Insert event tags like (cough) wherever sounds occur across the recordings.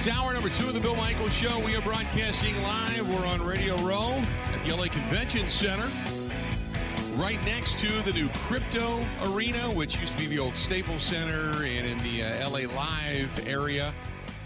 is hour number two of the Bill Michaels Show. We are broadcasting live. We're on Radio Row at the LA Convention Center, right next to the new Crypto Arena, which used to be the old Staples Center, and in the uh, LA Live area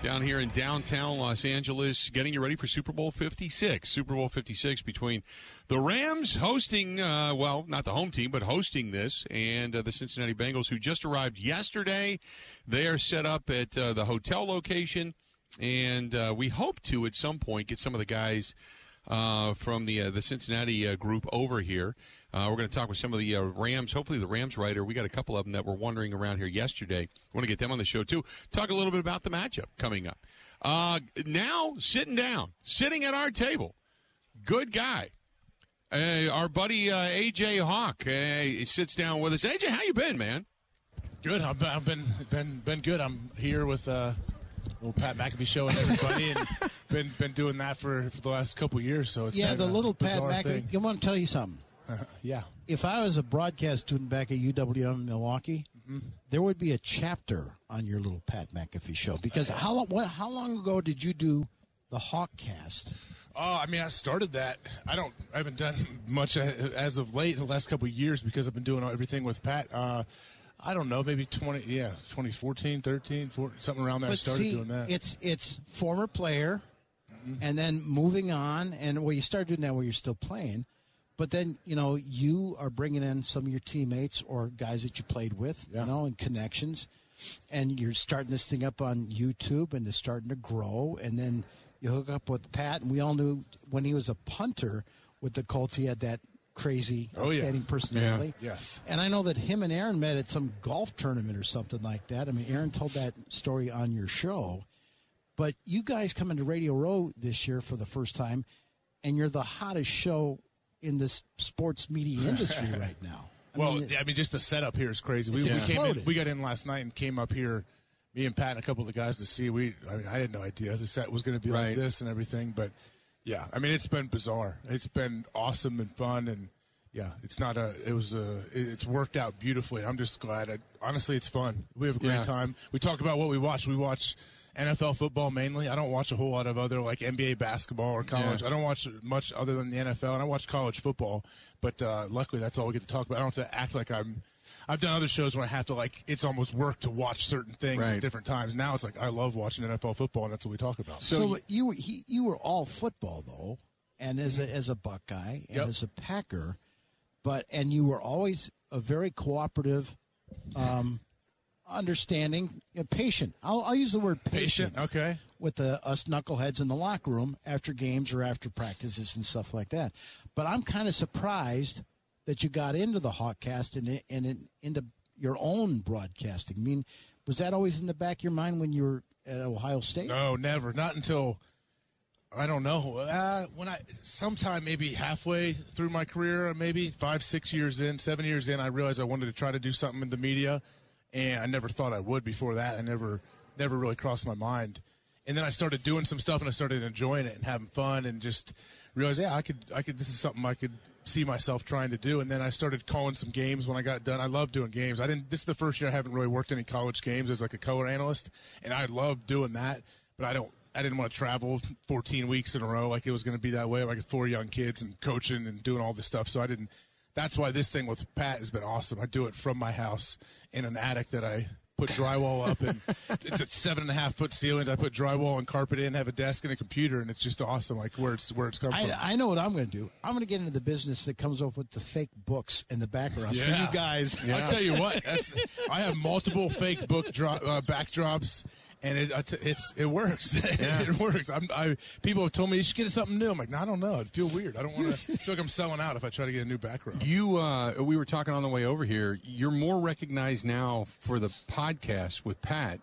down here in downtown Los Angeles, getting you ready for Super Bowl 56. Super Bowl 56 between the Rams hosting, uh, well, not the home team, but hosting this, and uh, the Cincinnati Bengals, who just arrived yesterday. They are set up at uh, the hotel location, and uh, we hope to at some point get some of the guys. Uh, from the uh, the Cincinnati uh, group over here. Uh, we're going to talk with some of the uh, Rams. Hopefully, the Rams writer. We got a couple of them that were wandering around here yesterday. want to get them on the show too. Talk a little bit about the matchup coming up. Now, sitting down, sitting at our table, good guy. our buddy AJ Hawk sits down with us. AJ, how you been, man? Good. I've been I've been been, been good. I'm here with little Pat McAfee show and everybody, and (laughs) been been doing that for, for the last couple years. So yeah, the little Pat McAfee. I want to tell you something. (laughs) yeah. If I was a broadcast student back at UWM in Milwaukee, mm-hmm. there would be a chapter on your little Pat McAfee show because (laughs) how long what, how long ago did you do the Hawkcast? Oh, I mean, I started that. I don't. I haven't done much as of late in the last couple of years because I've been doing everything with Pat. Uh, I don't know, maybe 20, yeah, 2014, 13, 14, something around there. But I started see, doing that. It's it's former player, mm-hmm. and then moving on, and well, you start doing that where you're still playing, but then you know you are bringing in some of your teammates or guys that you played with, yeah. you know, and connections, and you're starting this thing up on YouTube, and it's starting to grow, and then you hook up with Pat, and we all knew when he was a punter with the Colts, he had that crazy, oh, outstanding yeah. personality. Yeah. Yes. And I know that him and Aaron met at some golf tournament or something like that. I mean, Aaron told that story on your show. But you guys come into Radio Row this year for the first time, and you're the hottest show in this sports media (laughs) industry right now. I well, mean, I mean, just the setup here is crazy. We, we, came in, we got in last night and came up here, me and Pat and a couple of the guys to see. We, I mean, I had no idea the set was going to be right. like this and everything, but yeah, I mean it's been bizarre. It's been awesome and fun, and yeah, it's not a. It was a. It's worked out beautifully. I'm just glad. I, honestly, it's fun. We have a great yeah. time. We talk about what we watch. We watch NFL football mainly. I don't watch a whole lot of other like NBA basketball or college. Yeah. I don't watch much other than the NFL, and I watch college football. But uh, luckily, that's all we get to talk about. I don't have to act like I'm I've done other shows where I have to like it's almost work to watch certain things right. at different times. Now it's like I love watching NFL football, and that's what we talk about. So, so you were he, you were all football though, and as a as a Buckeye and yep. as a Packer, but and you were always a very cooperative. Um, understanding, you know, patient. I'll, I'll, use the word patient. patient okay. With the us knuckleheads in the locker room after games or after practices and stuff like that. But I'm kind of surprised that you got into the Hawkcast and, and into your own broadcasting? I mean, was that always in the back of your mind when you were at Ohio State? No, never. Not until I don't know. Uh, when I sometime maybe halfway through my career, maybe five, six years in, seven years in, I realized I wanted to try to do something in the media, and I never thought I would before that. I never, never really crossed my mind. And then I started doing some stuff, and I started enjoying it and having fun, and just realized, yeah, I could, I could. This is something I could see myself trying to do. And then I started calling some games when I got done. I love doing games. I didn't. This is the first year I haven't really worked any college games as like a color analyst, and I love doing that. But I don't. I didn't want to travel 14 weeks in a row like it was going to be that way. Like four young kids and coaching and doing all this stuff. So I didn't. That's why this thing with Pat has been awesome. I do it from my house in an attic that I put drywall up and (laughs) it's at seven and a half foot ceilings. I put drywall and carpet in, have a desk and a computer, and it's just awesome. Like where it's where it's come I, from. I know what I'm going to do. I'm going to get into the business that comes up with the fake books in the background yeah. for you guys. Yeah. I tell you what, I have multiple fake book drop, uh, backdrops and it it's it works. (laughs) Yeah. it works. I'm, I people have told me you should get something new. I'm like, no, I don't know. It feel weird. I don't want to (laughs) feel like I'm selling out if I try to get a new background. You, uh, we were talking on the way over here. You're more recognized now for the podcast with Pat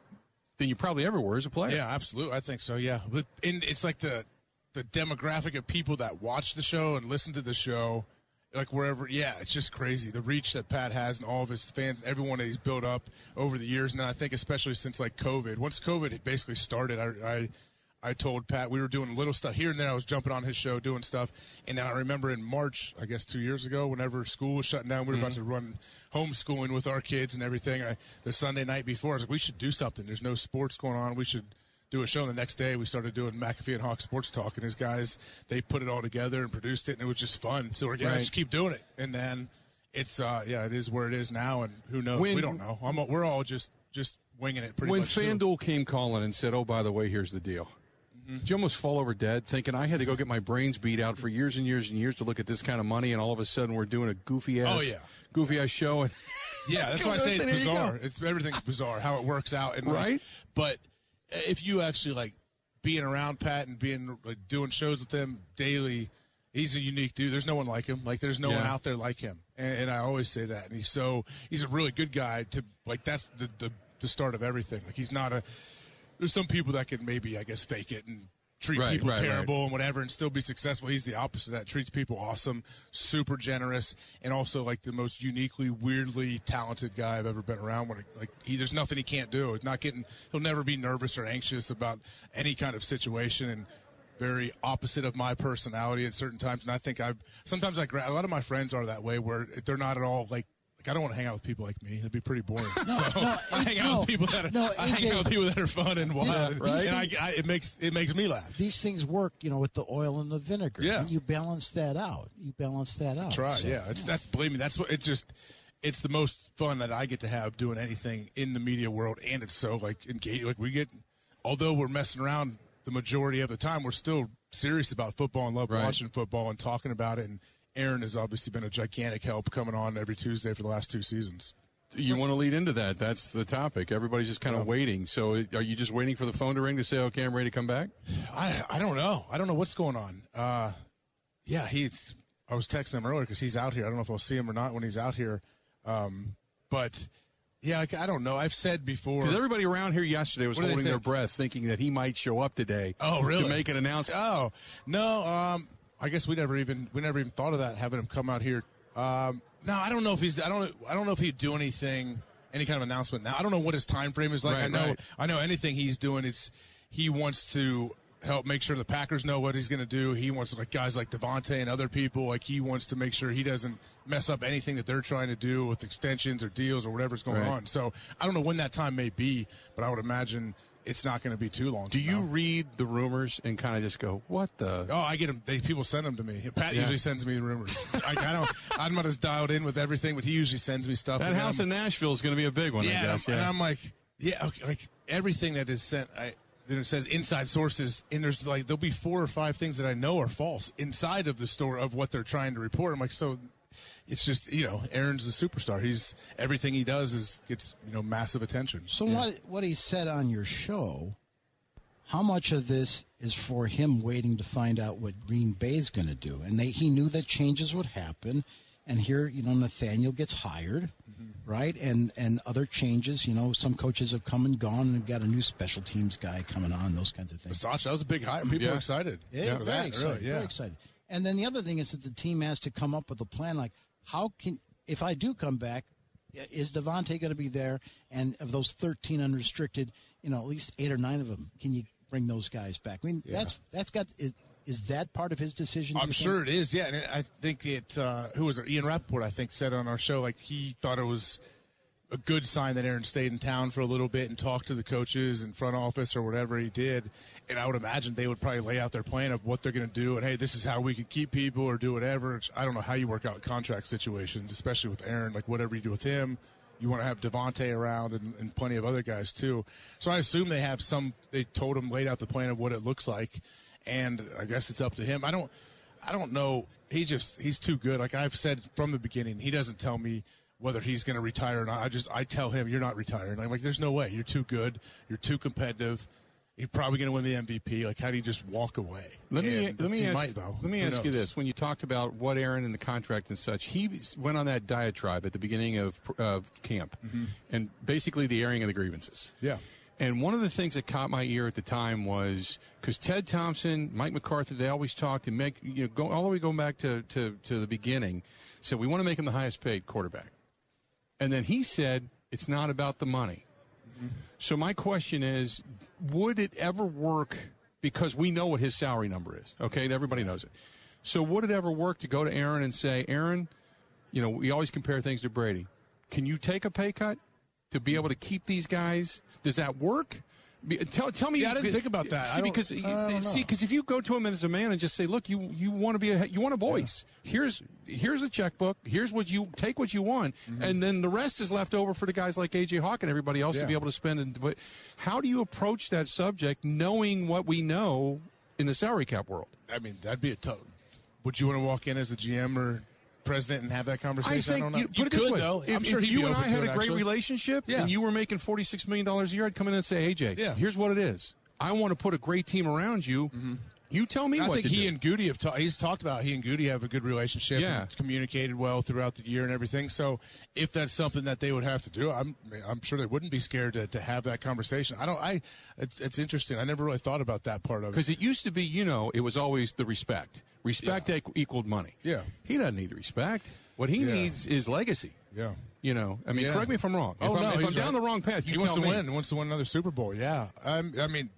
than you probably ever were as a player. Yeah, absolutely. I think so. Yeah, but and it's like the the demographic of people that watch the show and listen to the show like wherever. Yeah, it's just crazy the reach that Pat has and all of his fans, everyone that he's built up over the years. And I think especially since like COVID, once COVID basically started, I, I I told Pat we were doing little stuff here and there. I was jumping on his show doing stuff, and I remember in March, I guess two years ago, whenever school was shutting down, we were mm-hmm. about to run homeschooling with our kids and everything. I, the Sunday night before, I was like, we should do something. There's no sports going on. We should do a show. And the next day, we started doing McAfee and Hawk Sports Talk, and his guys they put it all together and produced it, and it was just fun. So we're yeah, Right. just keep doing it, and then it's uh yeah, it is where it is now, and who knows? When- we don't know. I'm, we're all just just winging it pretty when much. too. FanDuel came calling and said, "Oh, by the way, here's the deal," Mm-hmm. did you almost fall over dead, thinking I had to go get my brains beat out for years and years and years to look at this kind of money, and all of a sudden we're doing a goofy ass, Oh, yeah. goofy ass show, and Yeah, that's why I say it's (laughs) bizarre. It's everything's bizarre how it works out, and like, Right? but if you actually like being around Pat and being like doing shows with him daily, he's a unique dude. There's no one like him. Like there's no one out there like him, and, and I always say that. And he's so he's a really good guy. To like that's the the, the start of everything. Like he's not a. There's some people that can maybe I guess fake it and treat Right, people right, right. terrible and whatever and still be successful. He's the opposite of that. Treats people awesome, super generous, and also like the most uniquely, weirdly talented guy I've ever been around. When like he, there's nothing he can't do. Not getting. He'll never be nervous or anxious about any kind of situation and. Very opposite of my personality at certain times, and I think I've sometimes I a lot of my friends are that way where they're not at all like like I don't want to hang out with people like me. That'd be pretty boring. (laughs) so no, (laughs) I hang out no, with people that are no, I hang out with people that are fun and wild, Yeah, and, right. and I, I, it makes it makes me laugh. These things work, you know, with the oil and the vinegar. Yeah. you balance that out. You balance that out. Try, So, yeah. It's that's believe me, that's what it just it's the most fun that I get to have doing anything in the media world, and it's so like engaged. Like we get, although we're messing around the majority of the time, we're still serious about football and love Right. watching football and talking about it. And Aaron has obviously been a gigantic help coming on every Tuesday for the last two seasons. you want to lead into that. That's the topic. Everybody's just kind of waiting. So, are you just waiting for the phone to ring to say, "Okay, I'm ready to come back"? I I don't know. I don't know what's going on. Uh, yeah, he's. I was texting him earlier because he's out here. I don't know if I'll see him or not when he's out here. Um, but yeah, like, I don't know. I've said before. Because everybody around here yesterday was What do they holding their breath, thinking that he might show up today. Oh, really? To make an announcement. Oh no. Um, I guess we never even we never even thought of that having him come out here. Um, no, I don't know if he's. I don't. I don't know if he'd do anything, any kind of announcement now. I don't know what his time frame is like. Right, I know. right. I know anything he's doing. It's he wants to help make sure the Packers know what he's going to do. He wants like guys like Davante and other people. Like he wants to make sure he doesn't mess up anything that they're trying to do with extensions or deals or whatever's going Right. on. So I don't know when that time may be, but I would imagine it's not going to be too long. Do you now. read the rumors and kind of just go, "What the"? Oh, I get them. They, people send them to me. Pat Yeah. usually sends me the rumors. (laughs) like, I don't. I'm not as dialed in with everything, but he usually sends me stuff. That house I'm- in Nashville is going to be a big one, yeah, guess. I'm, Yeah. and I'm like, yeah, okay, like everything that is sent. I then it says inside sources, and there's like there'll be four or five things that I know are false inside of the store of what they're trying to report. I'm like, so it's just you know, Aaron's a superstar. He's everything he does is gets you know massive attention. So what what he said on your show? How much of this is for him waiting to find out what Green Bay's going to do? And they, he knew that changes would happen. And here, you know, Nathaniel gets hired, mm-hmm. right? And and other changes. You know, some coaches have come and gone, and we've got a new special teams guy coming on. Those kinds of things. Sasha, that was a big hire. People Yeah. are excited. Yeah, for very that, excited. really, yeah. Very excited. And then the other thing is that the team has to come up with a plan. Like, how can if I do come back, is Davante going to be there? And of those thirteen unrestricted, you know, at least eight or nine of them, can you bring those guys back? I mean, that's that's got is, is that part of his decision? I'm sure it is. Yeah, and I think it. Uh, who was it? Ian Rapoport, I think, said on our show like he thought it was a good sign that Aaron stayed in town for a little bit and talked to the coaches and front office or whatever he did. And I would imagine they would probably lay out their plan of what they're going to do and hey, this is how we can keep people or do whatever. I don't know how you work out contract situations, especially with Aaron. Like whatever you do with him, you want to have Davante around and, and plenty of other guys too. So I assume they have some. They told him laid out the plan of what it looks like, and I guess it's up to him. I don't. I don't know. He just he's too good. Like I've said from the beginning, he doesn't tell me whether he's going to retire or not. I just I tell him you're not retiring. I'm like, there's no way. You're too good. You're too competitive. You're probably going to win the MVP. Like, how do you just walk away? Let me And let me ask might, though. let me Who ask you this: When you talked about what Aaron and the contract and such, he went on that diatribe at the beginning of of camp, and basically the airing of the grievances. Mm-hmm. Yeah. And one of the things that caught my ear at the time was because Ted Thompson, Mike McCarthy, they always talked and make you know go all the way going back to to, to the beginning. Said we want to make him the highest paid quarterback, and then he said it's not about the money. So my question is, would it ever work? Because we know what his salary number is. Okay, and everybody knows it. So would it ever work to go to Aaron and say, Aaron, you know, we always compare things to Brady. Can you take a pay cut to be able to keep these guys? Does that work? Tell, tell me. Yeah, I didn't think about that. See, because see, because if you go to him as a man and just say, "Look, you you want to be a you want a voice. Here's here's a checkbook. Here's what you take what you want, and then the rest is left over for the guys like AJ Hawk and everybody else to Mm-hmm. Be able to spend. And but how do you approach that subject, knowing what we know in the salary cap world? I mean, that'd be a tough. Would you want to walk in as the GM or president and have that conversation? I think don't know. you, put it could this way. though. If, I'm sure if you and I had it, a great actually. relationship Yeah. and you were making forty six million dollars a year, I'd come in and say, AJ, Yeah. here's what it is. I want to put a great team around you. Mm-hmm. You tell me I what think he do. and Gutey have ta- he's talked about he and Gutey have a good relationship. Yeah. and communicated well throughout the year and everything. So if that's something that they would have to do, I'm I'm sure they wouldn't be scared to, to have that conversation. I don't. I it's, it's interesting. I never really thought about that part of it. Because it used to be, you know, it was always the respect. Respect Yeah. equaled money. Yeah. He doesn't need respect. What he Yeah. needs is legacy. Yeah. You know, I mean, Yeah. correct me if I'm wrong. Oh if I'm, no, if I'm down right. the wrong path, he wants to me. win. He wants to win another Super Bowl. Yeah. I'm, I mean,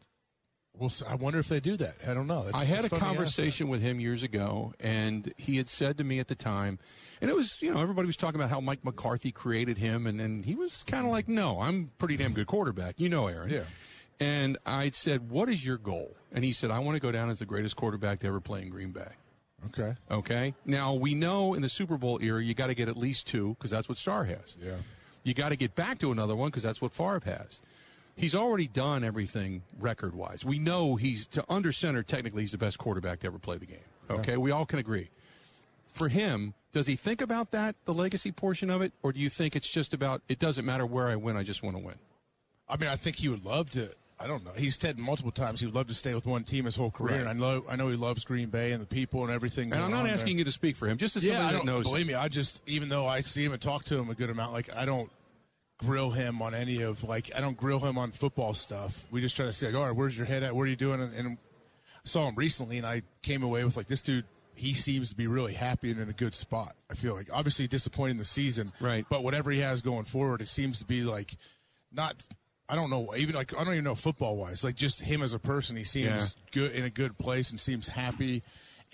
well, I wonder if they do that. I don't know. That's, I had a that's funny you ask conversation with him years ago, and he had said to me at the time, and it was, you know, everybody was talking about how Mike McCarthy created him, and, and he was kind of like, no, I'm pretty damn good quarterback. You know, Aaron. Yeah. And I said, what is your goal? And he said, I want to go down as the greatest quarterback to ever play in Green Bay. Okay. Okay. Now we know in the Super Bowl era, you got to get at least two because that's what Starr has. Yeah. You got to get back to another one because that's what Favre has. He's already done everything record wise. We know he's to under center. Technically, he's the best quarterback to ever play the game. Okay, we all can agree. For him, does he think about that, the legacy portion of it, or do you think it's just about it doesn't matter where I win, I just want to win? I mean, I think he would love to. I don't know. He's said multiple times he would love to stay with one team his whole career. Right. And I know, I know he loves Green Bay and the people and everything. And I'm not on there. asking you to speak for him, just as Yeah, somebody I don't knows. believe me. I just, even though I see him and talk to him a good amount, like I don't grill him on any of like I don't grill him on football stuff. We just try to say, like, all right, where's your head at? What are you doing? And, and I saw him recently, and I came away with like this dude. He seems to be really happy and in a good spot. I feel like obviously disappointing the season, Right. But whatever he has going forward, it seems to be like not. I don't know. Even like I don't even know football wise. Like just him as a person, he seems Yeah. good in a good place and seems happy.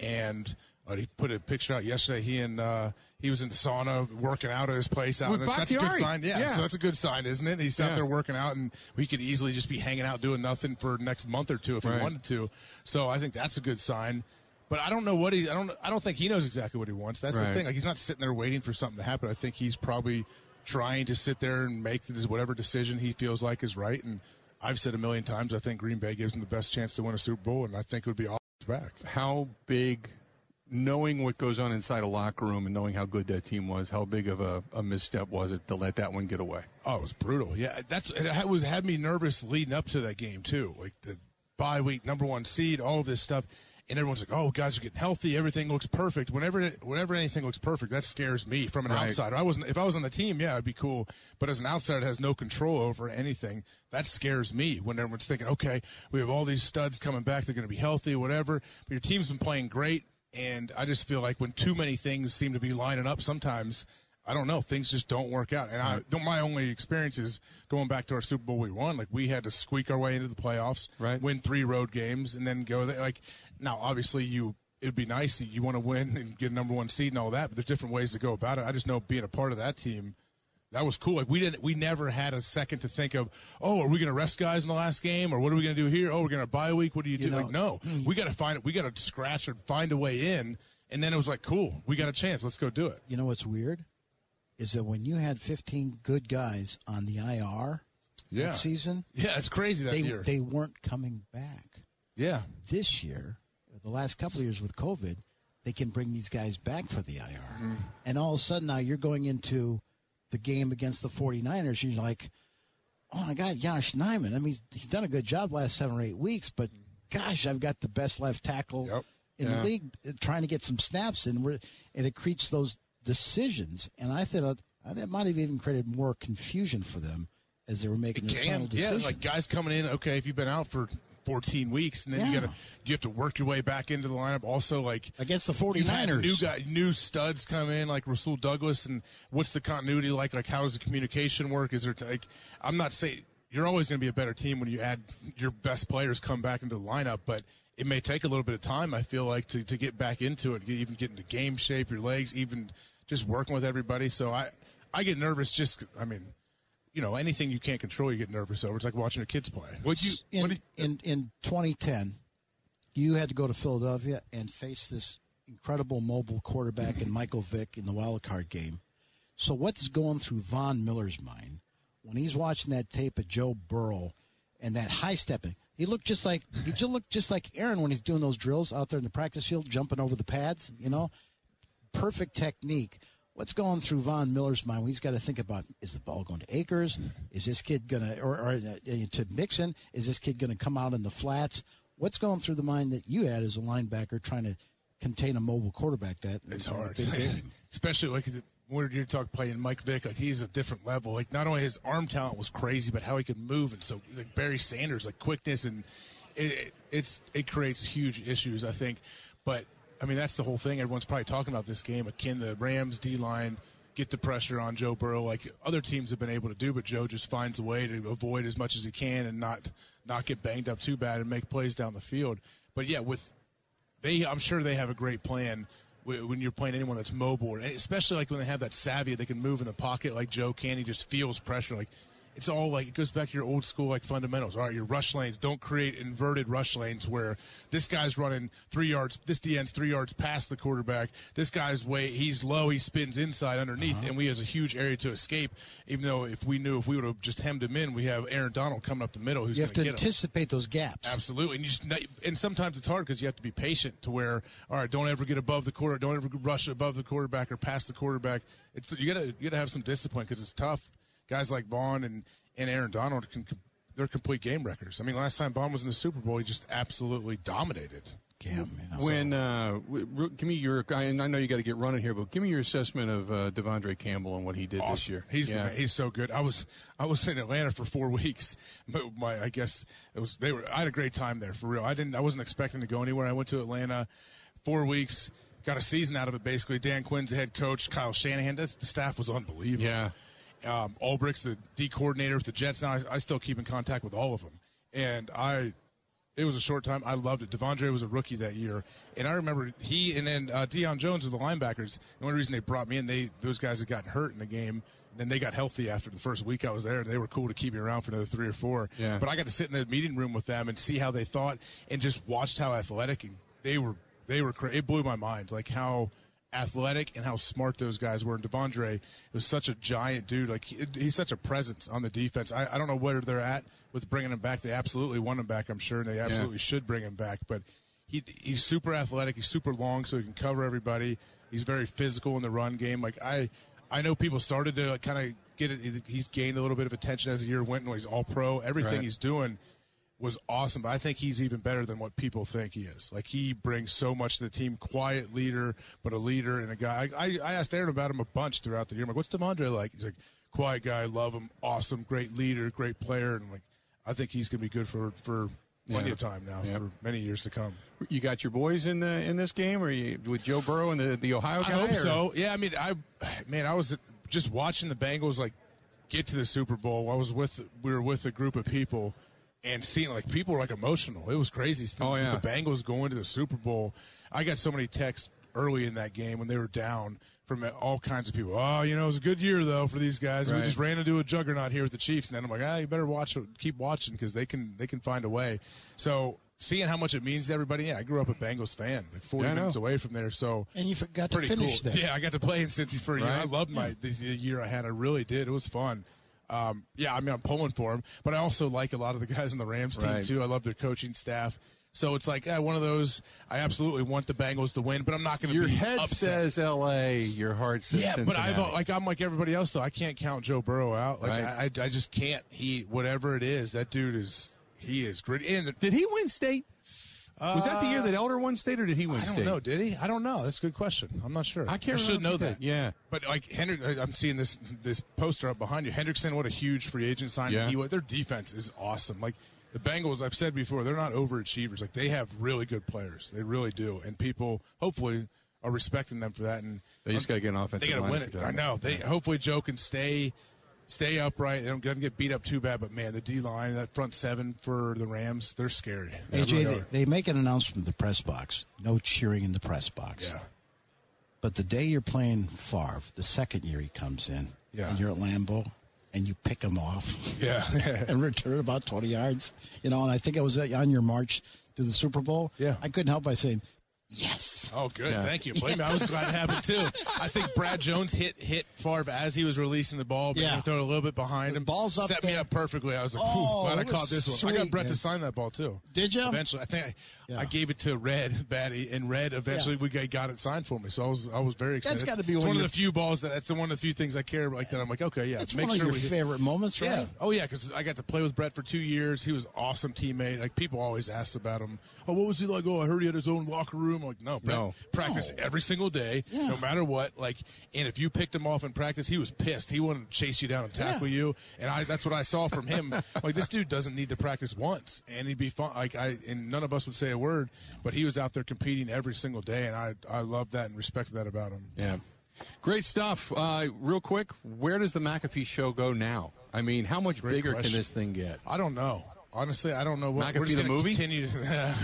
And uh, he put a picture out yesterday. He and uh, he was in the sauna working out at his place out. With there. So that's a good sign. Yeah, Yeah. So that's a good sign, isn't it? He's out Yeah. there working out, and we could easily just be hanging out doing nothing for next month or two if Right. we wanted to. So I think that's a good sign. But I don't know what he. I don't. I don't think he knows exactly what he wants. That's the thing. Like he's not sitting there waiting for something to happen. I think he's probably trying to sit there and make the, whatever decision he feels like is right. And I've said a million times, I think Green Bay gives him the best chance to win a Super Bowl, and I think it would be all his back. how big, knowing what goes on inside a locker room and knowing how good that team was, how big of a, a misstep was it to let that one get away? Oh, it was brutal. Yeah, that's it was had me nervous leading up to that game too. Like the bye week, number one seed, all of this stuff, and everyone's like, "Oh, guys are getting healthy. Everything looks perfect." Whenever, whenever anything looks perfect, that scares me from an Right. outsider. I wasn't. If I was on the team, yeah, it'd be cool. But as an outsider has no control over anything, that scares me. When everyone's thinking, "Okay, we have all these studs coming back. They're going to be healthy, whatever." But your team's been playing great, and I just feel like when too many things seem to be lining up, sometimes. I don't know. Things just don't work out. And I, my only experience is going back to our Super Bowl we won. Like we had to squeak our way into the playoffs, Right. win three road games, and then go there. Like now, obviously, you it'd be nice you want to win and get a number one seed and all that. But there's different ways to go about it. I just know being a part of that team. That was cool. Like we didn't, we never had a second to think of, oh, are we going to rest guys in the last game, or what are we going to do here? Oh, we're going to bye week. What do you, do? know- like, no, we got to find it. We got to scratch and find a way in. And then it was like, cool, we got a chance. Let's go do it. You know what's weird? Is that when you had 15 good guys on the IR Yeah. that season, Yeah, it's crazy that they, year. they weren't coming back. yeah, This year, the last couple of years with COVID, they can bring these guys back for the IR. Mm. And all of a sudden now you're going into the game against the 49ers you're like, oh, my God, Yosh Nijman. I mean, he's, done a good job last seven or eight weeks, but gosh, I've got the best left tackle Yep. in Yeah. the league uh, trying to get some snaps in, and it creates those decisions. And I thought uh, that might have even created more confusion for them as they were making their final Can, yeah, like guys coming in. Okay, if you've been out for 14 weeks, and then you got to you have to work your way back into the lineup. Also, like Against the you've 49ers. new guy, new studs come in like Rasul Douglas, and what's the continuity like? Like how does the communication work? Is there like I'm not saying you're always going to be a better team when you add your best players come back into the lineup, but it may take a little bit of time. I feel like to, to get back into it, even get into game shape, your legs, even just working with everybody. So I I get nervous. Just I mean. You know, anything you can't control, you get nervous over. It's like watching your kids play. What you in, what did, in in 2010, you had to go to Philadelphia and face this incredible mobile quarterback in Michael Vick in the wild card game. So what's going through Von Miller's mind when he's watching that tape of Joe Burrow and that high stepping? He looked just like he just looked just like Aaron when he's doing those drills out there in the practice field, jumping over the pads. You know, perfect technique. What's going through Von Miller's mind? He's got to think about: Is the ball going to Akers? Is this kid gonna, or, or uh, to Mixon? Is this kid going to come out in the flats? What's going through the mind that you had as a linebacker trying to contain a mobile quarterback? That It's hard, (laughs) especially like the- when you're talking playing Mike Vick. Like he's a different level. Like not only his arm talent was crazy, but how he could move and so like Barry Sanders, like quickness and it, it it's it creates huge issues. I think, but I mean that's the whole thing. Everyone's probably talking about this game. Akin the Rams D line get the pressure on Joe Burrow like other teams have been able to do, but Joe just finds a way to avoid as much as he can and not not get banged up too bad and make plays down the field. But yeah, with they I'm sure they have a great plan when you're playing anyone that's mobile, especially like when they have that savvy, they can move in the pocket like Joe can. He just feels pressure. Like it's all like it goes back to your old school like fundamentals. All right, your rush lanes don't create inverted rush lanes where this guy's running three yards, this DN's three yards past the quarterback. This guy's way he's low, he spins inside underneath, uh-huh. and we has a huge area to escape. Even though if we knew if we would have just hemmed him in, we have Aaron Donald coming up the middle who's You have to get him. anticipate those gaps. Absolutely, and you just and sometimes it's hard because you have to be patient to where all right, don't ever get above the quarter, don't ever rush above the quarterback or past the quarterback. It's you gotta you gotta have some discipline because it's tough. Guys like Von and and Aaron Donald can they're complete game wreckers. I mean, last time Von was in the Super Bowl, he just absolutely dominated. Yeah, man. when uh, w- w- give me your I, I know you got to get running here, but give me your assessment of uh, De'Vondre Campbell and what he did this year. He's yeah. he's so good. I was I was in Atlanta for four (laughs) weeks, but my I guess it was they were. I had a great time there for real. I didn't I wasn't expecting to go anywhere. I went to Atlanta, four weeks, got a season out of it basically. Dan Quinn's the head coach. Kyle Shanahan. That's, the staff was unbelievable. Yeah. Um, Ulbrich's the D coordinator with the Jets. Now I, I still keep in contact with all of them, and I it was a short time. I loved it. De'Vondre was a rookie that year, and I remember he and then uh, Deion Jones were the linebackers. The only reason they brought me in, they those guys had gotten hurt in the game. And then they got healthy after the first week I was there. They were cool to keep me around for another three or four. Yeah. But I got to sit in the meeting room with them and see how they thought, and just watched how athletic and they were. They were. cra- It blew my mind, like how athletic and how smart those guys were. And De'Vondre was such a giant dude. Like he, he's such a presence on the defense. I, I don't know where they're at with bringing him back. They absolutely want him back. I'm sure, and they absolutely should bring him back. But he he's super athletic. He's super long, so he can cover everybody. He's very physical in the run game. Like I, I know people started to kind of get it. He's gained a little bit of attention as the year went. And he's all pro. Everything Right. he's doing was awesome. But I think he's even better than what people think he is. Like he brings so much to the team. Quiet leader, but a leader and a guy. I, I, I asked Aaron about him a bunch throughout the year. I'm like, what's De'Vondre like? He's like, quiet guy, love him, awesome, great leader, great player, and like, I think he's gonna be good for for plenty Yeah. of time now Yeah. for many years to come. You got your boys in the in this game, or you with Joe Burrow and the, the Ohio I hope or- so. Yeah, I mean, I man, I was just watching the Bengals like get to the Super Bowl. I was with we were with a group of people and seeing like people were like emotional. It was crazy. Oh, yeah. the Bengals going to the Super Bowl. I got so many texts early in that game when they were down from all kinds of people. Oh, you know, it was a good year though for these guys. We just ran into a juggernaut here with the Chiefs, and then I'm like, ah, you better watch, keep watching because they can they can find a way. So. Seeing how much it means to everybody, yeah, I grew up a Bengals fan, like 40 Yeah, minutes away from there. So And you forgot to finish cool. there. Yeah, I got to play in Cincy for a year. I Right. loved my this year I had. I really did. It was fun. Um, yeah, I mean, I'm pulling for him, but I also like a lot of the guys on the Rams team Right. too. I love their coaching staff. So it's like yeah, one of those. I absolutely want the Bengals to win, but I'm not going to Your be head upset. says L.A. Your heart says Yeah, but I've like I'm like everybody else though. I can't count Joe Burrow out. Like Right. I, I just can't. He whatever it is, that dude is he is great. And did he win state? Was that the year Uh, that Elder won state, or did he win state? I don't state? know. Did he? I don't know. That's a good question. I'm not sure. I can't I should remember know he that. did. Yeah. But like Hendrick, I'm seeing this this poster up behind you. Hendrickson, what a huge free agent signing Yeah. he was. Their defense is awesome. Like the Bengals, I've said before, they're not overachievers. Like they have really good players. They really do, and people hopefully are respecting them for that. And They just gotta get an offensive They got to line win it. I know. They hopefully Joe can stay stay upright. They don't get beat up too bad. But man, the D line, that front seven for the Rams, they're scary. They AJ, really they, they make an announcement in the press box. No cheering in the press box. yeah. But the day you're playing Favre, the second year he comes in, Yeah. and you're at Lambeau, and you pick him off. (laughs) Yeah. (laughs) and return about 20 yards. You know, and I think I was on your march to the Super Bowl. Yeah. I couldn't help by saying, yes. Oh, good. Yeah. Thank you. Believe me, I was glad to have it happened too. I think Brad Jones hit hit Favre as he was releasing the ball, but Yeah. he throw it a little bit behind The him. ball's up set me up perfectly. I was like, Oh, glad I caught this one. I got Brett man. to sign that ball too. Did you? Eventually, I think I, Yeah. I gave it to Red Batty, and Red eventually Yeah. we got, got it signed for me. So I was I was very excited. That's gotta be it's one one of the few balls that that's one of the few things I care like that. I'm like, okay, yeah, It's make one sure of your hit- favorite moments, right? yeah. Oh yeah, because I got to play with Brett for two years. He was awesome teammate. Like people always asked about him. Oh, what was he like? Oh, I heard he had his own locker room. Like, no, No. practice No. every single day, Yeah. no matter what. Like, and if you picked him off in practice, he was pissed. He wanted to chase you down and tackle Yeah. you. And I, that's what I saw from him. (laughs) like this dude doesn't need to practice once, and he'd be fun. Like I, and none of us would say a word, but he was out there competing every single day, and I, I love that and respect that about him. Yeah. Great stuff. Uh, real quick, where does the McAfee show go now? I mean, how much Great bigger question. can this thing get? I don't know. Honestly, I don't know what McAfee we're the gonna movie? Continue to, (laughs)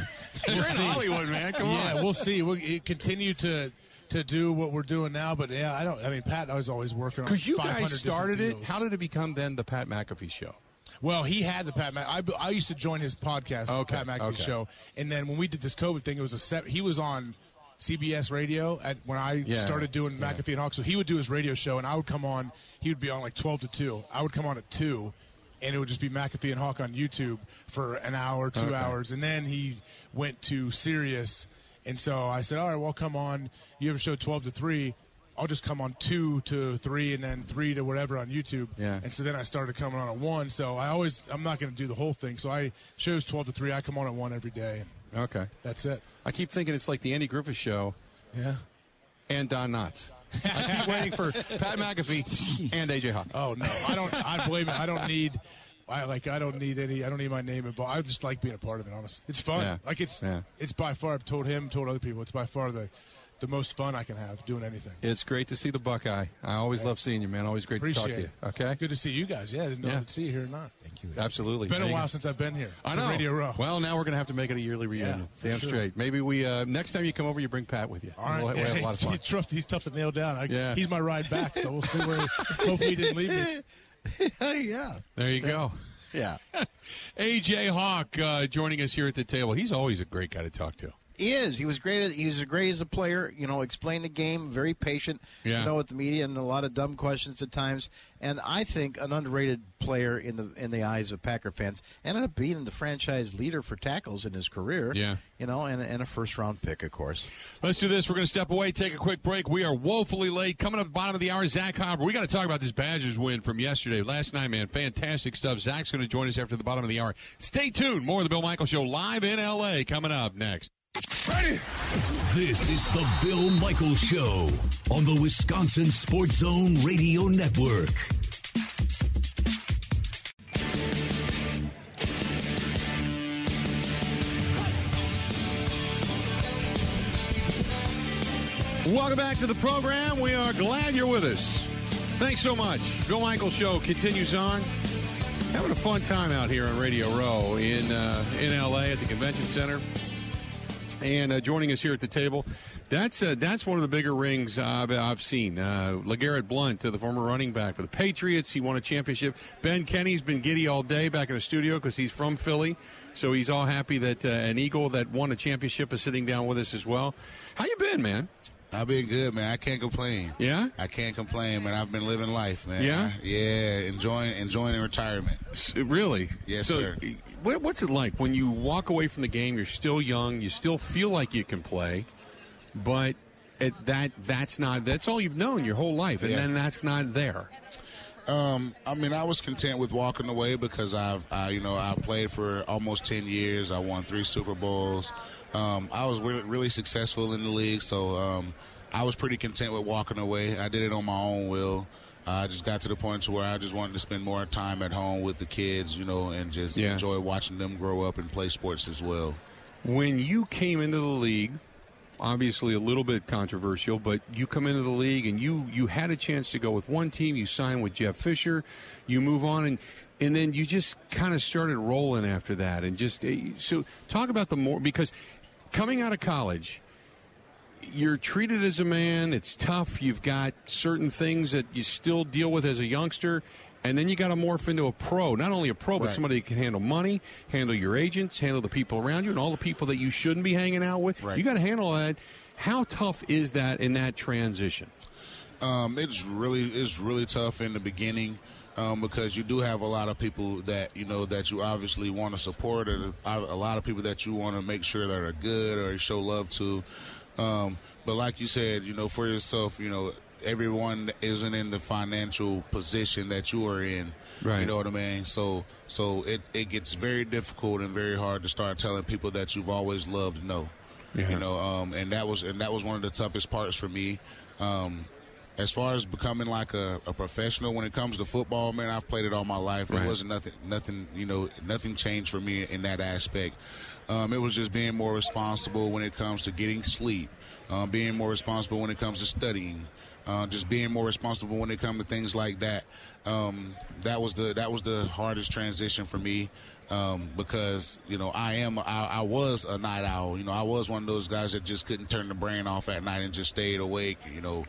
You're in Hollywood, man. Come yeah, on. Yeah, we'll see. We'll continue to to do what we're doing now, but yeah, I don't. I mean, Pat I was always working on Because you 500 guys started it. How did it become then the Pat McAfee show? Well, he had the Pat. Mac- I, I used to join his podcast, Okay, the Pat McAfee okay. show, and then when we did this COVID thing, it was a set. He was on CBS Radio at when I Yeah, started doing yeah. McAfee and Hawk. So he would do his radio show, and I would come on. He would be on like twelve to two. I would come on at two, and it would just be McAfee and Hawk on YouTube for an hour, two Okay. hours, and then he went to Sirius. And so I said, "All right, well, come on. You have a show twelve to three. I'll just come on two to three, and then three to whatever on YouTube." Yeah. And so then I started coming on at one. So I always, I'm not going to do the whole thing. So I shows 12 to 3. I come on at one every day. Okay. that's it. I keep thinking it's like the Andy Griffith show Yeah. and Don Knotts. I keep waiting for Pat McAfee and AJ Hawk. Oh, no. I don't, I believe it. I don't need, I like, I don't need any, I don't need my name involved. I just like being a part of it, honestly. It's fun. Yeah. Like it's, Yeah. it's by far, I've told him, told other people, it's by far the, the most fun I can have doing anything. It's great to see the Buckeye. I always love seeing you, man. Always great Appreciate to talk to you. Okay. Good to see you guys. Yeah. I didn't know Yeah. I'd see you here or not. Thank you. Absolutely. It's been There a while since I've been here. I know. Radio Row. Well, now we're going to have to make it a yearly reunion. for Damn sure. straight. Maybe we uh, next time you come over, you bring Pat with you. All right. We'll, we'll have a lot of (laughs) fun. he's, tough, he's tough to nail down. I, Yeah. He's my ride back, so we'll see where. He, hopefully, he didn't leave me. (laughs) yeah. There you go. Yeah. (laughs) AJ Hawk uh, joining us here at the table. He's always a great guy to talk to. He is. He was great. At, he was great as a player. You know, explained the game. Very patient. Yeah. You know, with the media and a lot of dumb questions at times. And I think an underrated player in the in the eyes of Packer fans. Ended up being the franchise leader for tackles in his career. Yeah. You know, and, and a first round pick, of course. Let's do this. We're going to step away, take a quick break. We are woefully late. Coming up bottom of the hour, Zach Hopper. We got to talk about this Badgers win from yesterday, last night, man. Fantastic stuff. Zach's going to join us after the bottom of the hour. Stay tuned. More of the Bill Michaels Show live in L.A. coming up next. Ready? This is the Bill Michaels Show on the Wisconsin Sports Zone Radio Network. Welcome back to the program. We are glad you're with us. Thanks so much. Bill Michaels Show continues on. Having a fun time out here on Radio Row in uh, in LA at the convention center, and uh, joining us here at the table. That's uh, that's one of the bigger rings I've, I've seen. Uh, LeGarrette Blount, uh, the former running back for the Patriots, he won a championship. Ben Kenny's been giddy all day back in the studio because he's from Philly, so he's all happy that uh, an Eagle that won a championship is sitting down with us as well. How you been, man? I've been good, man. I can't complain. Yeah? I can't complain, man. I've been living life, man. Yeah? I- yeah, enjoying enjoying retirement. Really? Yes, so, sir. What, what's it like when you walk away from the game? You're still young. You still feel like you can play, but it, that that's not that's all you've known your whole life, and Yeah. then that's not there. Um, I mean, I was content with walking away because I've, I, you know, I played for almost ten years. I won three Super Bowls. Um, I was really, really successful in the league, so um, I was pretty content with walking away. I did it on my own will. I just got to the point to where I just wanted to spend more time at home with the kids, you know, and just Yeah. enjoy watching them grow up and play sports as well. When you came into the league, obviously a little bit controversial, but you come into the league and you you had a chance to go with one team. You sign with Jeff Fisher, you move on and. And then you just kind of started rolling after that, and just eh, so talk about the more because coming out of college, you're treated as a man. It's tough. You've got certain things that you still deal with as a youngster. And then you got to morph into a pro, not only a pro, but Right. somebody that can handle money, handle your agents, handle the people around you, and all the people that you shouldn't be hanging out with. Right. You got to handle that. How tough is that in that transition? Um, it's really it's really tough in the beginning um, because you do have a lot of people that you know that you obviously want to support, or a a lot of people that you want to make sure that are good or show love to. Um, but like you said, you know, for yourself, you know, everyone isn't in the financial position that you are in. Right. You know what I mean? So so it, it gets very difficult and very hard to start telling people that you've always loved no. Yeah. You know, um, and that was and that was one of the toughest parts for me. Um, as far as becoming like a, a professional when it comes to football, man, I've played it all my life. Right. It wasn't nothing, nothing, you know, nothing changed for me in that aspect. Um, it was just being more responsible when it comes to getting sleep, um, being more responsible when it comes to studying, uh, just being more responsible when it comes to things like that. Um, that was the that was the hardest transition for me um, because you know I am I, I was a night owl. You know I was one of those guys that just couldn't turn the brain off at night and just stayed awake. You know.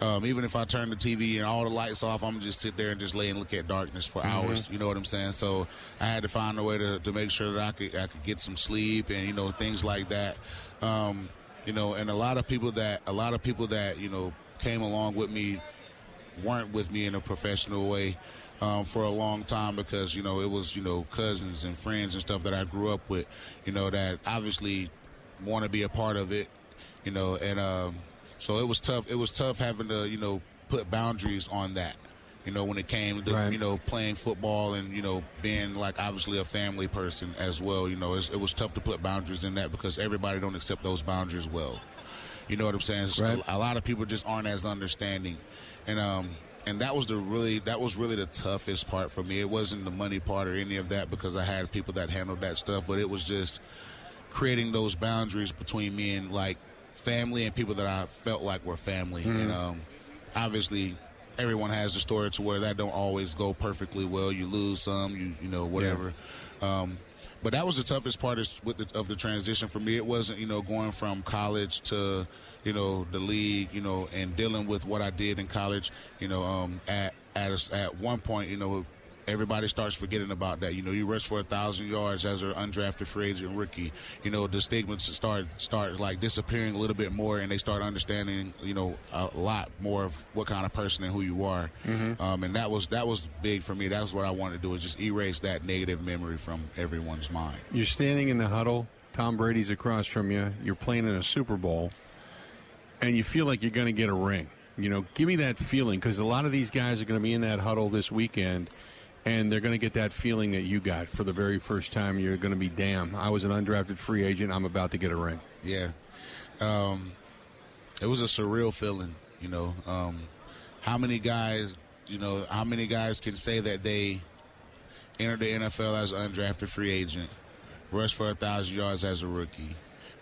Um, even if I turn the TV and all the lights off, I'm just sit there and just lay and look at darkness for hours. You know what I'm saying? So I had to find a way to, to make sure that I could I could get some sleep and you know things like that. Um, you know, and a lot of people that a lot of people that you know came along with me weren't with me in a professional way um, for a long time because you know it was you know cousins and friends and stuff that I grew up with, you know that obviously want to be a part of it, you know, and um, so it was tough. It was tough having to you know put boundaries on that. You know, when it came to Right. you know playing football and you know being like obviously a family person as well. You know, it's, it was tough to put boundaries in that because everybody don't accept those boundaries well. You know what I'm saying? Right. A lot of people just aren't as understanding, and um, and that was the really that was really the toughest part for me. It wasn't the money part or any of that because I had people that handled that stuff, but it was just creating those boundaries between me and like family and people that I felt like were family. And um, obviously, everyone has a story to where that don't always go perfectly well. You lose some, you you know whatever. Um, but that was the toughest part is with the, of the transition for me. It wasn't you know going from college to you know the league, you know, and dealing with what I did in college. You know, um, at at a, at one point, you know, everybody starts forgetting about that. You know, you rush for a thousand yards as an undrafted free agent rookie. You know, the stigmas start start like disappearing a little bit more, and they start understanding, you know, a lot more of what kind of person and who you are. Um, and that was that was big for me. That was what I wanted to do is just erase that negative memory from everyone's mind. You're standing in the huddle. Tom Brady's across from you. You're playing in a Super Bowl, and you feel like you're going to get a ring. You know, give me that feeling because a lot of these guys are going to be in that huddle this weekend, and they're going to get that feeling that you got for the very first time. You're going to be, damn, I was an undrafted free agent. I'm about to get a ring. Yeah. Um, it was a surreal feeling, you know. Um, how many guys, you know, how many guys can say that they entered the NFL as an undrafted free agent, rushed for a thousand yards as a rookie,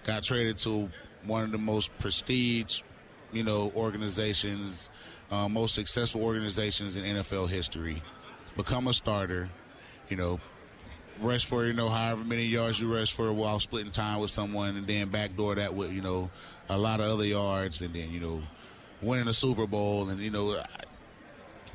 got traded to one of the most prestige, you know, organizations, uh, most successful organizations in NFL history, become a starter, you know, rush for you know however many yards you rush for while splitting time with someone, and then backdoor that with you know a lot of other yards, and then you know winning a Super Bowl, and you know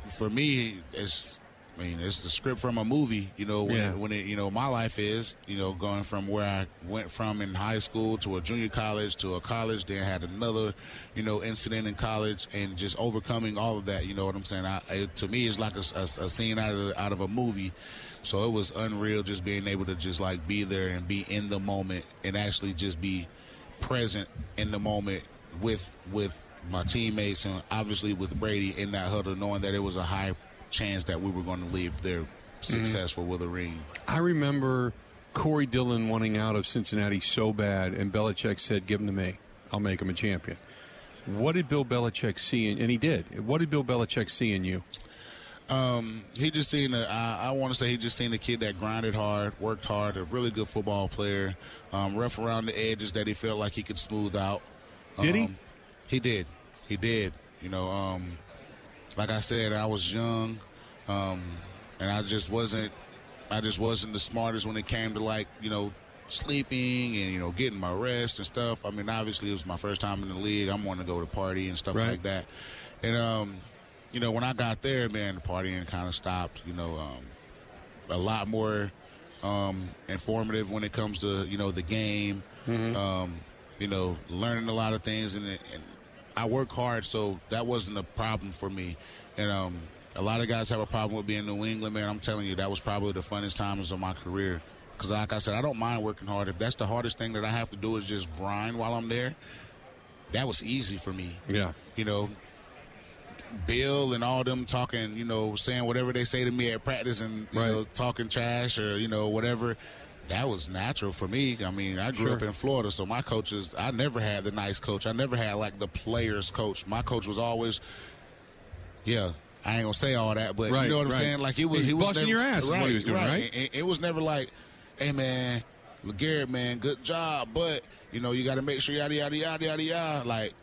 for me it's. I mean, it's the script from a movie, you know, when, Yeah. when it, you know, my life is, you know, going from where I went from in high school to a junior college to a college, then had another, you know, incident in college and just overcoming all of that, you know what I'm saying? I, it, to me, it's like a, a, a scene out of, out of a movie. So it was unreal just being able to just like be there and be in the moment and actually just be present in the moment with with my teammates and obviously with Brady in that huddle, knowing that it was a high chance that we were going to leave there successful with a ring. I remember Corey Dillon wanting out of Cincinnati so bad, and Belichick said, "Give him to me. I'll make him a champion." What did Bill Belichick see? In, and he did. What did Bill Belichick see in you? Um, he just seen a, I, I want to say he just seen a kid that grinded hard, worked hard, a really good football player, um, rough around the edges that he felt like he could smooth out. Did he? Um, He did. He did. You know, um, like I said, I was young, um, and I just wasn't. I just wasn't the smartest when it came to like you know sleeping and you know getting my rest and stuff. I mean, obviously it was my first time in the league. I'm wanting to go to party and stuff Right. like that, and um, you know, when I got there, man, the partying kind of stopped. You know, um, a lot more um, informative when it comes to you know the game. Um, you know, learning a lot of things, and, and I work hard, so that wasn't a problem for me. And um, a lot of guys have a problem with being New England, man. I'm telling you, that was probably the funnest times of my career. Because, like I said, I don't mind working hard. If that's the hardest thing that I have to do is just grind while I'm there, that was easy for me. Yeah. You know, Bill and all them talking, you know, saying whatever they say to me at practice and you Right. know talking trash or you know whatever. That was natural for me. I mean, I grew Sure. up in Florida, so my coaches, I never had the nice coach. I never had like the players coach. My coach was always, yeah, I ain't gonna say all that, but Right, you know what I'm saying? Like he was, he was busting never- your ass is what he was doing, right? It, it was never like, hey man, LeGarrette, man, good job, but you know you got to make sure yada yada yada yada yada. Like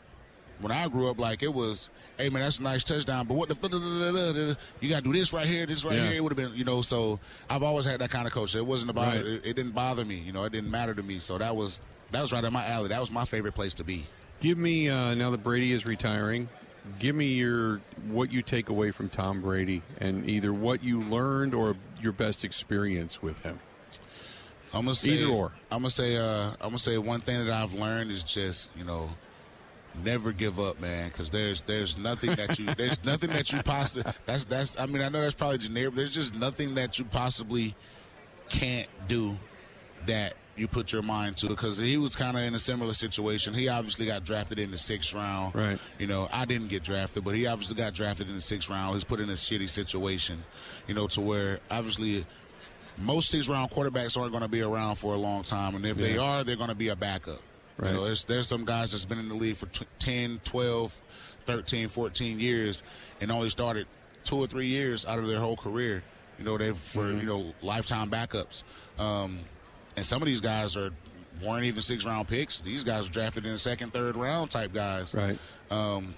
when I grew up, like it was, hey man, that's a nice touchdown, but what the you got to do this right here, this right Yeah. here. It would have been, you know. So I've always had that kind of coach. It wasn't about Right. it, it didn't bother me, you know. It didn't matter to me. So that was that was right in my alley. That was my favorite place to be. Give me uh, now that Brady is retiring. Give me your what you take away from Tom Brady, and either what you learned or your best experience with him. I'm gonna say Either or. I'm gonna say uh, I'm gonna say one thing that I've learned is just you know never give up, man. Because there's there's nothing that you there's nothing that you possibly that's that's I mean I know that's probably generic. But there's just nothing that you possibly can't do that you put your mind to because he was kind of in a similar situation. He obviously got drafted in the sixth round. Right. You know, I didn't get drafted, but he obviously got drafted in the sixth round. He's put in a shitty situation, you know, to where obviously most six round quarterbacks aren't going to be around for a long time. And if they are, they're going to be a backup. Right. You know, there's, there's some guys that's been in the league for t- 10, 12, 13, 14 years and only started two or three years out of their whole career. You know, they've for, Mm-hmm. you know, lifetime backups. Um, and some of these guys are weren't even six round picks. These guys were drafted in the second, third round type guys. Right. Um,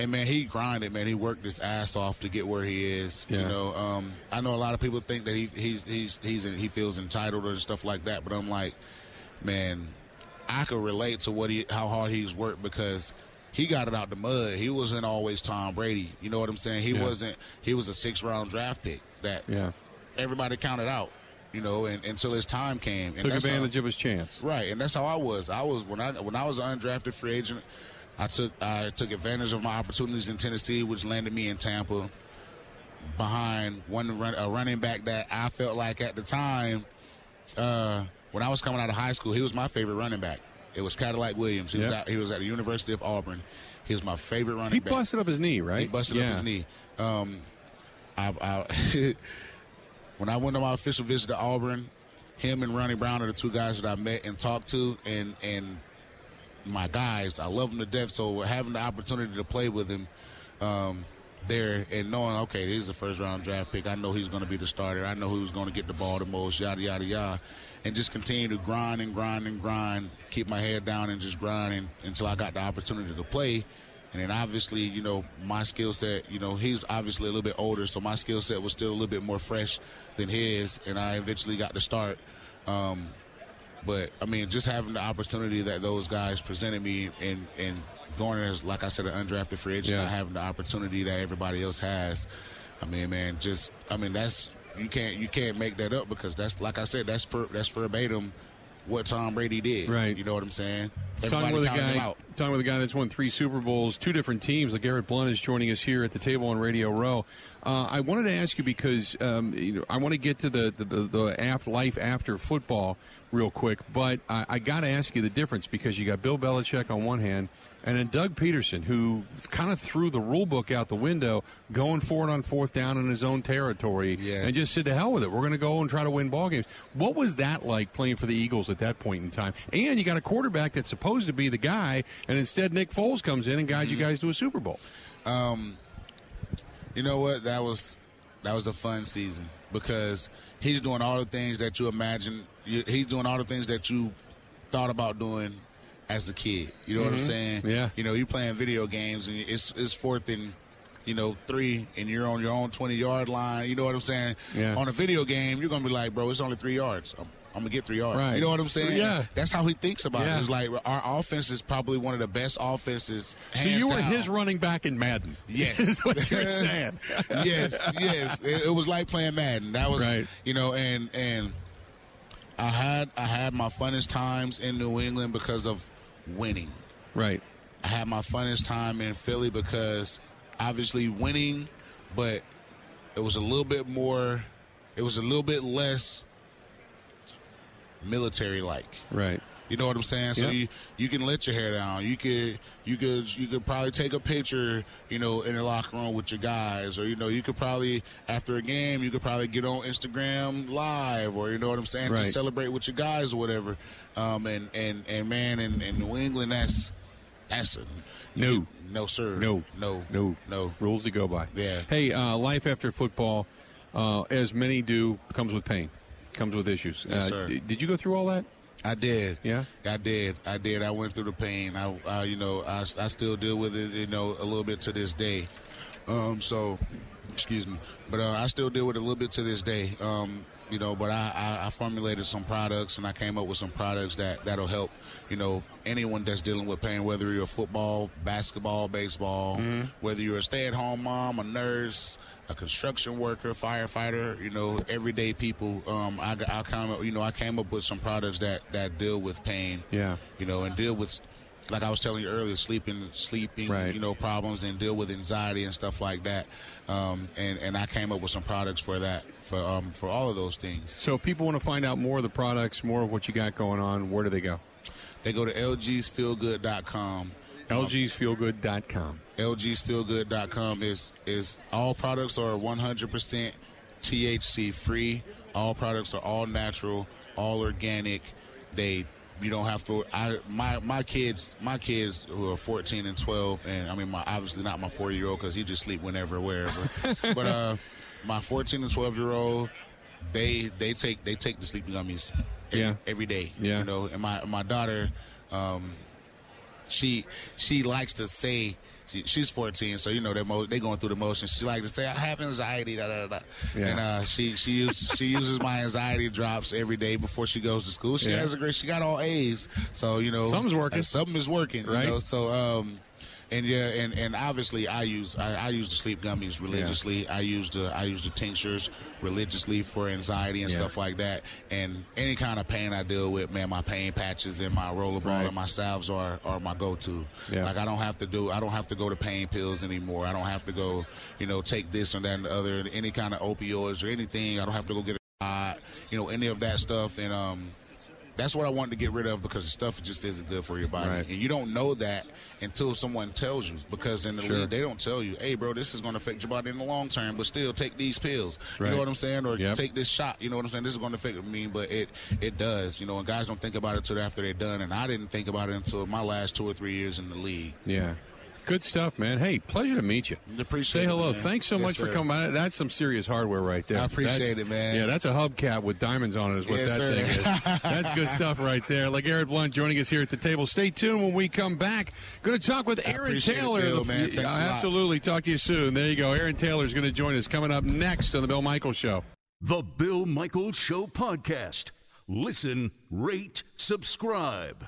and man, he grinded. Man, he worked his ass off to get where he is. You know, um, I know a lot of people think that he he's he's he's he feels entitled or stuff like that, but I'm like, man, I could relate to what he how hard he's worked because he got it out the mud. He wasn't always Tom Brady. You know what I'm saying? He Yeah. wasn't. He was a six round draft pick that Yeah. everybody counted out. You know, and, until his time came. And Took that's how- advantage of his chance. Right, and that's how I was. I was when I when I was an undrafted free agent. I took I took advantage of my opportunities in Tennessee, which landed me in Tampa. Behind one run, a running back that I felt like at the time, uh, when I was coming out of high school, he was my favorite running back. It was Cadillac Williams. He was Yeah. at, he was at the University of Auburn. He was my favorite running He back. busted up his knee, right? He busted yeah. up his knee. Um, I, I (laughs) when I went on my official visit to Auburn, him and Ronnie Brown are the two guys that I met and talked to, and and my guys, I love them to death. So having the opportunity to play with him um, there and knowing, okay, is a first round draft pick. I know he's going to be the starter. I know who's going to get the ball the most. Yada yada yada. And just continue to grind and grind and grind, keep my head down and just grinding until I got the opportunity to play. And then obviously, you know, my skill set, you know, he's obviously a little bit older, so my skill set was still a little bit more fresh than his, and I eventually got to start. Um, but I mean, just having the opportunity that those guys presented me and and going as like I said, an undrafted free agent, Yeah. not having the opportunity that everybody else has. I mean, man, just I mean that's you can't you can't make that up because that's like I said, that's per, that's verbatim what Tom Brady did. Right. You know what I'm saying? Talking with a guy, talking with a guy that's won three Super Bowls, two different teams. LeGarrette Blount is joining us here at the table on Radio Row. Uh, I wanted to ask you because um, you know I want to get to the the, the, the after, life after football real quick, but I, I got to ask you the difference because you got Bill Belichick on one hand. And then Doug Pederson, who kind of threw the rule book out the window, going for it on fourth down in his own territory, Yeah. and just said, "To hell with it, we're going to go and try to win ball games." What was that like playing for the Eagles at that point in time? And you got a quarterback that's supposed to be the guy, and instead Nick Foles comes in and guides you mm-hmm. guys to a Super Bowl. Um, you know what? That was that was a fun season because he's doing all the things that you imagine. He's doing all the things that you thought about doing as a kid. You know what I'm mm-hmm. saying? Yeah. You know, you're playing video games and it's it's fourth and you know three, and you're on your own 20 yard line. You know what I'm saying? Yeah. On a video game, you're gonna be like, bro, it's only three yards. I'm, I'm gonna get three yards. Right. You know what I'm saying? Yeah. That's how he thinks about Yeah. it. It's like our offense is probably one of the best offenses. So you were down. his running back in Madden. (laughs) Yes, is what you're (laughs) saying. yes, yes. It, it was like playing Madden. That was, Right. you know, and and I had I had my funnest times in New England because of winning. Right. I had my funnest time in Philly because obviously winning, but it was a little bit more. It was a little bit less military like. Right. You know what I'm saying? So Yeah. you you can let your hair down. You could you could you could probably take a picture, you know, in the locker room with your guys, or you know, you could probably after a game, you could probably get on Instagram live, or you know what I'm saying, Right. to celebrate with your guys or whatever. Um, and and and man, in, in New England, that's that's a No. no sir, No. no, No. no. Rules to go by. Yeah. Hey, uh, life after football, uh, as many do, comes with pain, comes with issues. Yes, uh, sir. d- did you go through all that? I did. Yeah? I did. I did. I went through the pain. I, I you know, I, I still deal with it, you know, a little bit to this day. Um, so, excuse me, but uh, I still deal with it a little bit to this day. Um, you know, but I, I, I formulated some products and I came up with some products that that'll help, you know, anyone that's dealing with pain, whether you're a football, basketball, baseball, whether you're a stay-at-home mom, a nurse, a construction worker, firefighter, you know, everyday people. Um, I, I came up, you know, I came up with some products that that deal with pain. Yeah. You know, and deal with, like I was telling you earlier, sleeping, sleeping, Right. you know, problems, and deal with anxiety and stuff like that. Um, and and I came up with some products for that, for um, for all of those things. So if people want to find out more of the products, more of what you got going on, where do they go? They go to lgsfeelgood.com. lgsfeelgood.com. lgsfeelgood.com is is all products are 100% THC free. All products are all natural, all organic. They you don't have to I my my kids my kids who are 14 and 12 and I mean my obviously not my 4 year old cuz he just sleep whenever wherever. (laughs) but uh my 14 and 12 year old they they take they take the sleeping gummies every, Yeah. every day. Yeah. You know, and my my daughter um she she likes to say she, she's 14, so you know they mo- they going through the motions. She likes to say I have anxiety, da da da. Yeah. And uh, she she uses she uses my anxiety drops every day before she goes to school. She Yeah. has a great. She got all A's, so you know Something's working. something is working, Right. You know? So um, and yeah, and, and obviously I use I, I use the sleep gummies religiously. I use the I use the tinctures religiously for anxiety and Yeah. stuff like that. And any kind of pain I deal with, man, my pain patches and my rollerball Right. and my salves are, are my go to. Yeah. Like I don't have to do I don't have to go to pain pills anymore. I don't have to go, you know, take this or that and the other, any kind of opioids or anything. I don't have to go get a shot, you know, any of that stuff. And um that's what I wanted to get rid of because the stuff just isn't good for your body. Right. And you don't know that until someone tells you. Because in the Sure. league, they don't tell you, hey, bro, this is going to affect your body in the long term, but still take these pills. You know what I'm saying? Or Yep. take this shot. You know what I'm saying? This is going to affect me, but it it does. You know, and guys don't think about it until after they're done. And I didn't think about it until my last two or three years in the league. Yeah. Good stuff, man. Hey, pleasure to meet you. Appreciate Say it, hello. man. Thanks so Yes, much for coming by. That's some serious hardware right there. I appreciate That's- it, man. Yeah, that's a hubcap with diamonds on it is what Yes, that sir. thing is. (laughs) That's good stuff right there. LeGarrette Blount joining us here at the table. Stay tuned when we come back. Going to talk with I Aaron appreciate it, Taylor. Bill, The- man. Thanks a absolutely. Talk to you soon. There you go. Aaron Taylor is going to join us coming up next on the Bill Michaels Show. The Bill Michaels Show podcast. Listen, rate, subscribe.